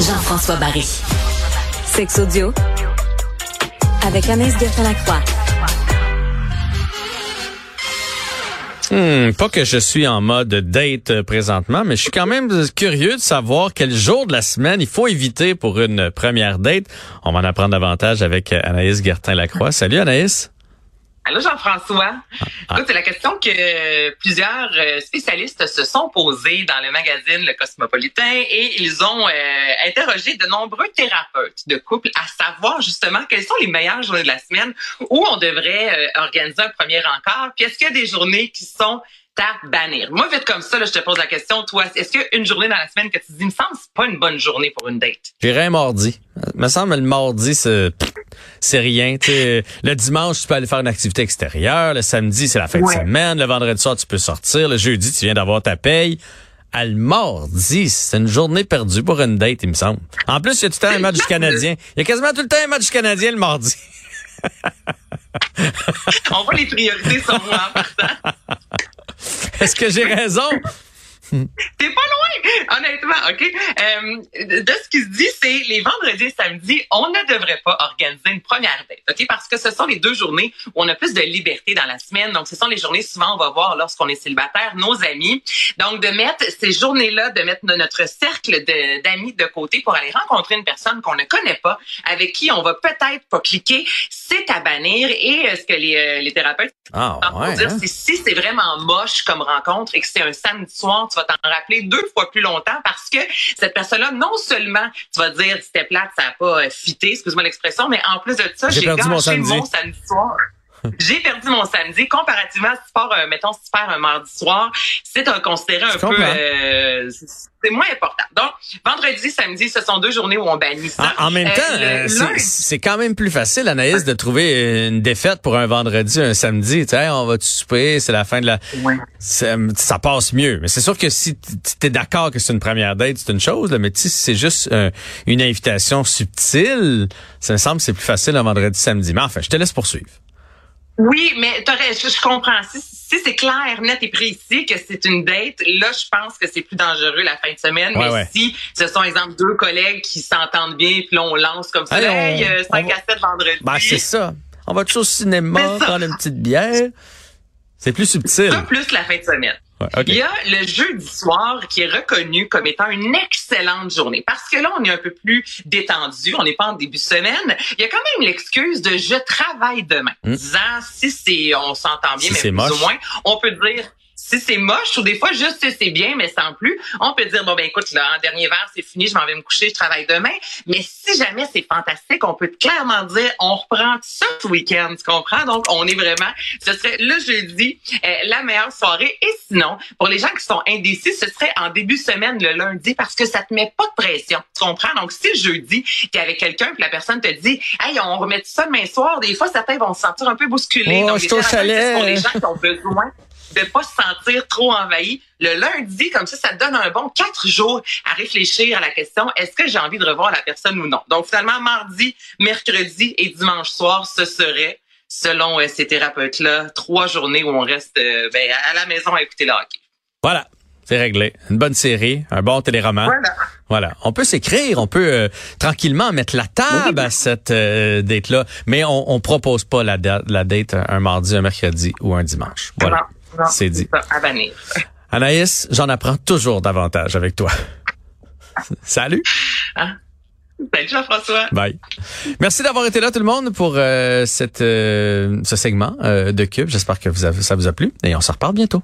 Jean-François Barry. Sex audio avec Anaïs Gertin-Lacroix. Hmm, pas que je suis en mode date euh, présentement, mais je suis quand même curieux de savoir quel jour de la semaine il faut éviter pour une première date. On va en apprendre davantage avec Anaïs Gertin-Lacroix. Salut Anaïs. Allô Jean-François. Ah. Écoute, c'est la question que plusieurs euh, spécialistes se sont posés dans le magazine Le Cosmopolitain et ils ont euh, interrogé de nombreux thérapeutes de couple à savoir justement quelles sont les meilleures journées de la semaine où on devrait euh, organiser un premier encart. Puis est-ce qu'il y a des journées qui sont à bannir? Moi, vite comme ça, là, je te pose la question, toi, est-ce qu'il y a une journée dans la semaine que tu te dis, il me semble, c'est pas une bonne journée pour une date? J'irais un mardi. Il me semble le mardi, c'est, c'est rien. le dimanche, tu peux aller faire une activité extérieure. Le samedi, c'est la fin de semaine. Le vendredi soir, tu peux sortir. Le jeudi, tu viens d'avoir ta paye. À le mardi, c'est une journée perdue pour une date, il me semble. En plus, il y a tout le temps un match du Canadien. Il y a quasiment tout le temps un match du Canadien le mardi. On voit les priorités sont moi en Est-ce que j'ai raison? T'es pas loin, honnêtement, OK? Euh, de ce qui se dit, c'est les vendredis et samedis, on ne devrait pas organiser une première date, OK? Parce que ce sont les deux journées où on a plus de liberté dans la semaine. Donc, ce sont les journées, souvent, on va voir lorsqu'on est célibataire, nos amis. Donc, de mettre ces journées-là, de mettre notre cercle d'amis de, côté pour aller rencontrer une personne qu'on ne connaît pas, avec qui on va peut-être pas cliquer, c'est à bannir. Et euh, ce que les, euh, les thérapeutes ah, ouais, dire, hein? c'est si c'est vraiment moche comme rencontre et que c'est un samedi soir, tu vas t'en rappeler deux fois plus longtemps parce que cette personne-là, non seulement tu vas dire c'était plate, ça n'a pas fité, excuse-moi l'expression, mais en plus de ça, j'ai gâché mon samedi soir. J'ai perdu mon samedi. Comparativement, si tu pars, euh, mettons, si tu pars un mardi soir, c'est considéré un peu, euh, c'est moins important. Donc, vendredi, samedi, ce sont deux journées où on bannit ça. En, même euh, temps, c'est quand même plus facile, Anaïs, de trouver une défaite pour un vendredi, un samedi. Tu sais, on va te souper, c'est la fin de la... Ça passe mieux. Mais c'est sûr que si tu es d'accord que c'est une première date, c'est une chose, là, mais si c'est juste une invitation subtile, ça me semble que c'est plus facile un vendredi, samedi. Mais enfin, je te laisse poursuivre. Oui, mais je, je comprends. Si, c'est clair, net et précis que c'est une date, là, je pense que c'est plus dangereux la fin de semaine. mais si ce sont, exemple, deux collègues qui s'entendent bien, puis là, on lance comme ça, hey, 5 à 7 vendredi. Ben, c'est ça. On va toujours au cinéma, prendre une petite bière? C'est plus subtil. Ça, plus la fin de semaine. Il y a le jeudi soir qui est reconnu comme étant une excellente journée parce que là, on est un peu plus détendu, on n'est pas en début de semaine. Il y a quand même l'excuse de je travaille demain. Hmm. Disant si c'est on s'entend bien, mais plus ou moins, on peut dire si c'est moche ou des fois juste c'est bien, mais sans plus, on peut dire bon ben écoute là, en dernier verre c'est fini, je m'en vais me coucher, je travaille demain. Mais si jamais c'est fantastique, on peut clairement dire on reprend ça ce week-end, tu comprends? Donc on est vraiment, ce serait le jeudi euh, la meilleure soirée. Et sinon, pour les gens qui sont indécis, ce serait en début de semaine le lundi parce que ça te met pas de pression, tu comprends? Donc si jeudi t'es avec quelqu'un puis la personne te dit hey on remet ça demain soir, des fois certains vont se sentir un peu bousculés. Oh, Donc, je chalet. pour les gens qui ont besoin de pas se sentir trop envahi. Le lundi, comme ça, ça donne un bon quatre jours à réfléchir à la question est-ce que j'ai envie de revoir la personne ou non? Donc finalement, mardi, mercredi et dimanche soir, ce serait, selon euh, ces thérapeutes-là, trois journées où on reste euh, ben, à la maison à écouter le hockey. Voilà. C'est réglé. Une bonne série, un bon téléroman. Voilà. Voilà. On peut s'écrire, on peut euh, tranquillement mettre la table à cette date-là, mais on, on propose pas la, la date un mardi, un mercredi ou un dimanche. Voilà. C'est dit. à venir. Anaïs, j'en apprends toujours davantage avec toi. Salut. Hein? Salut Jean-François. Bye. Merci d'avoir été là tout le monde pour euh, cette, euh, ce segment euh, de Cube. J'espère que vous avez, ça vous a plu et on se reparle bientôt.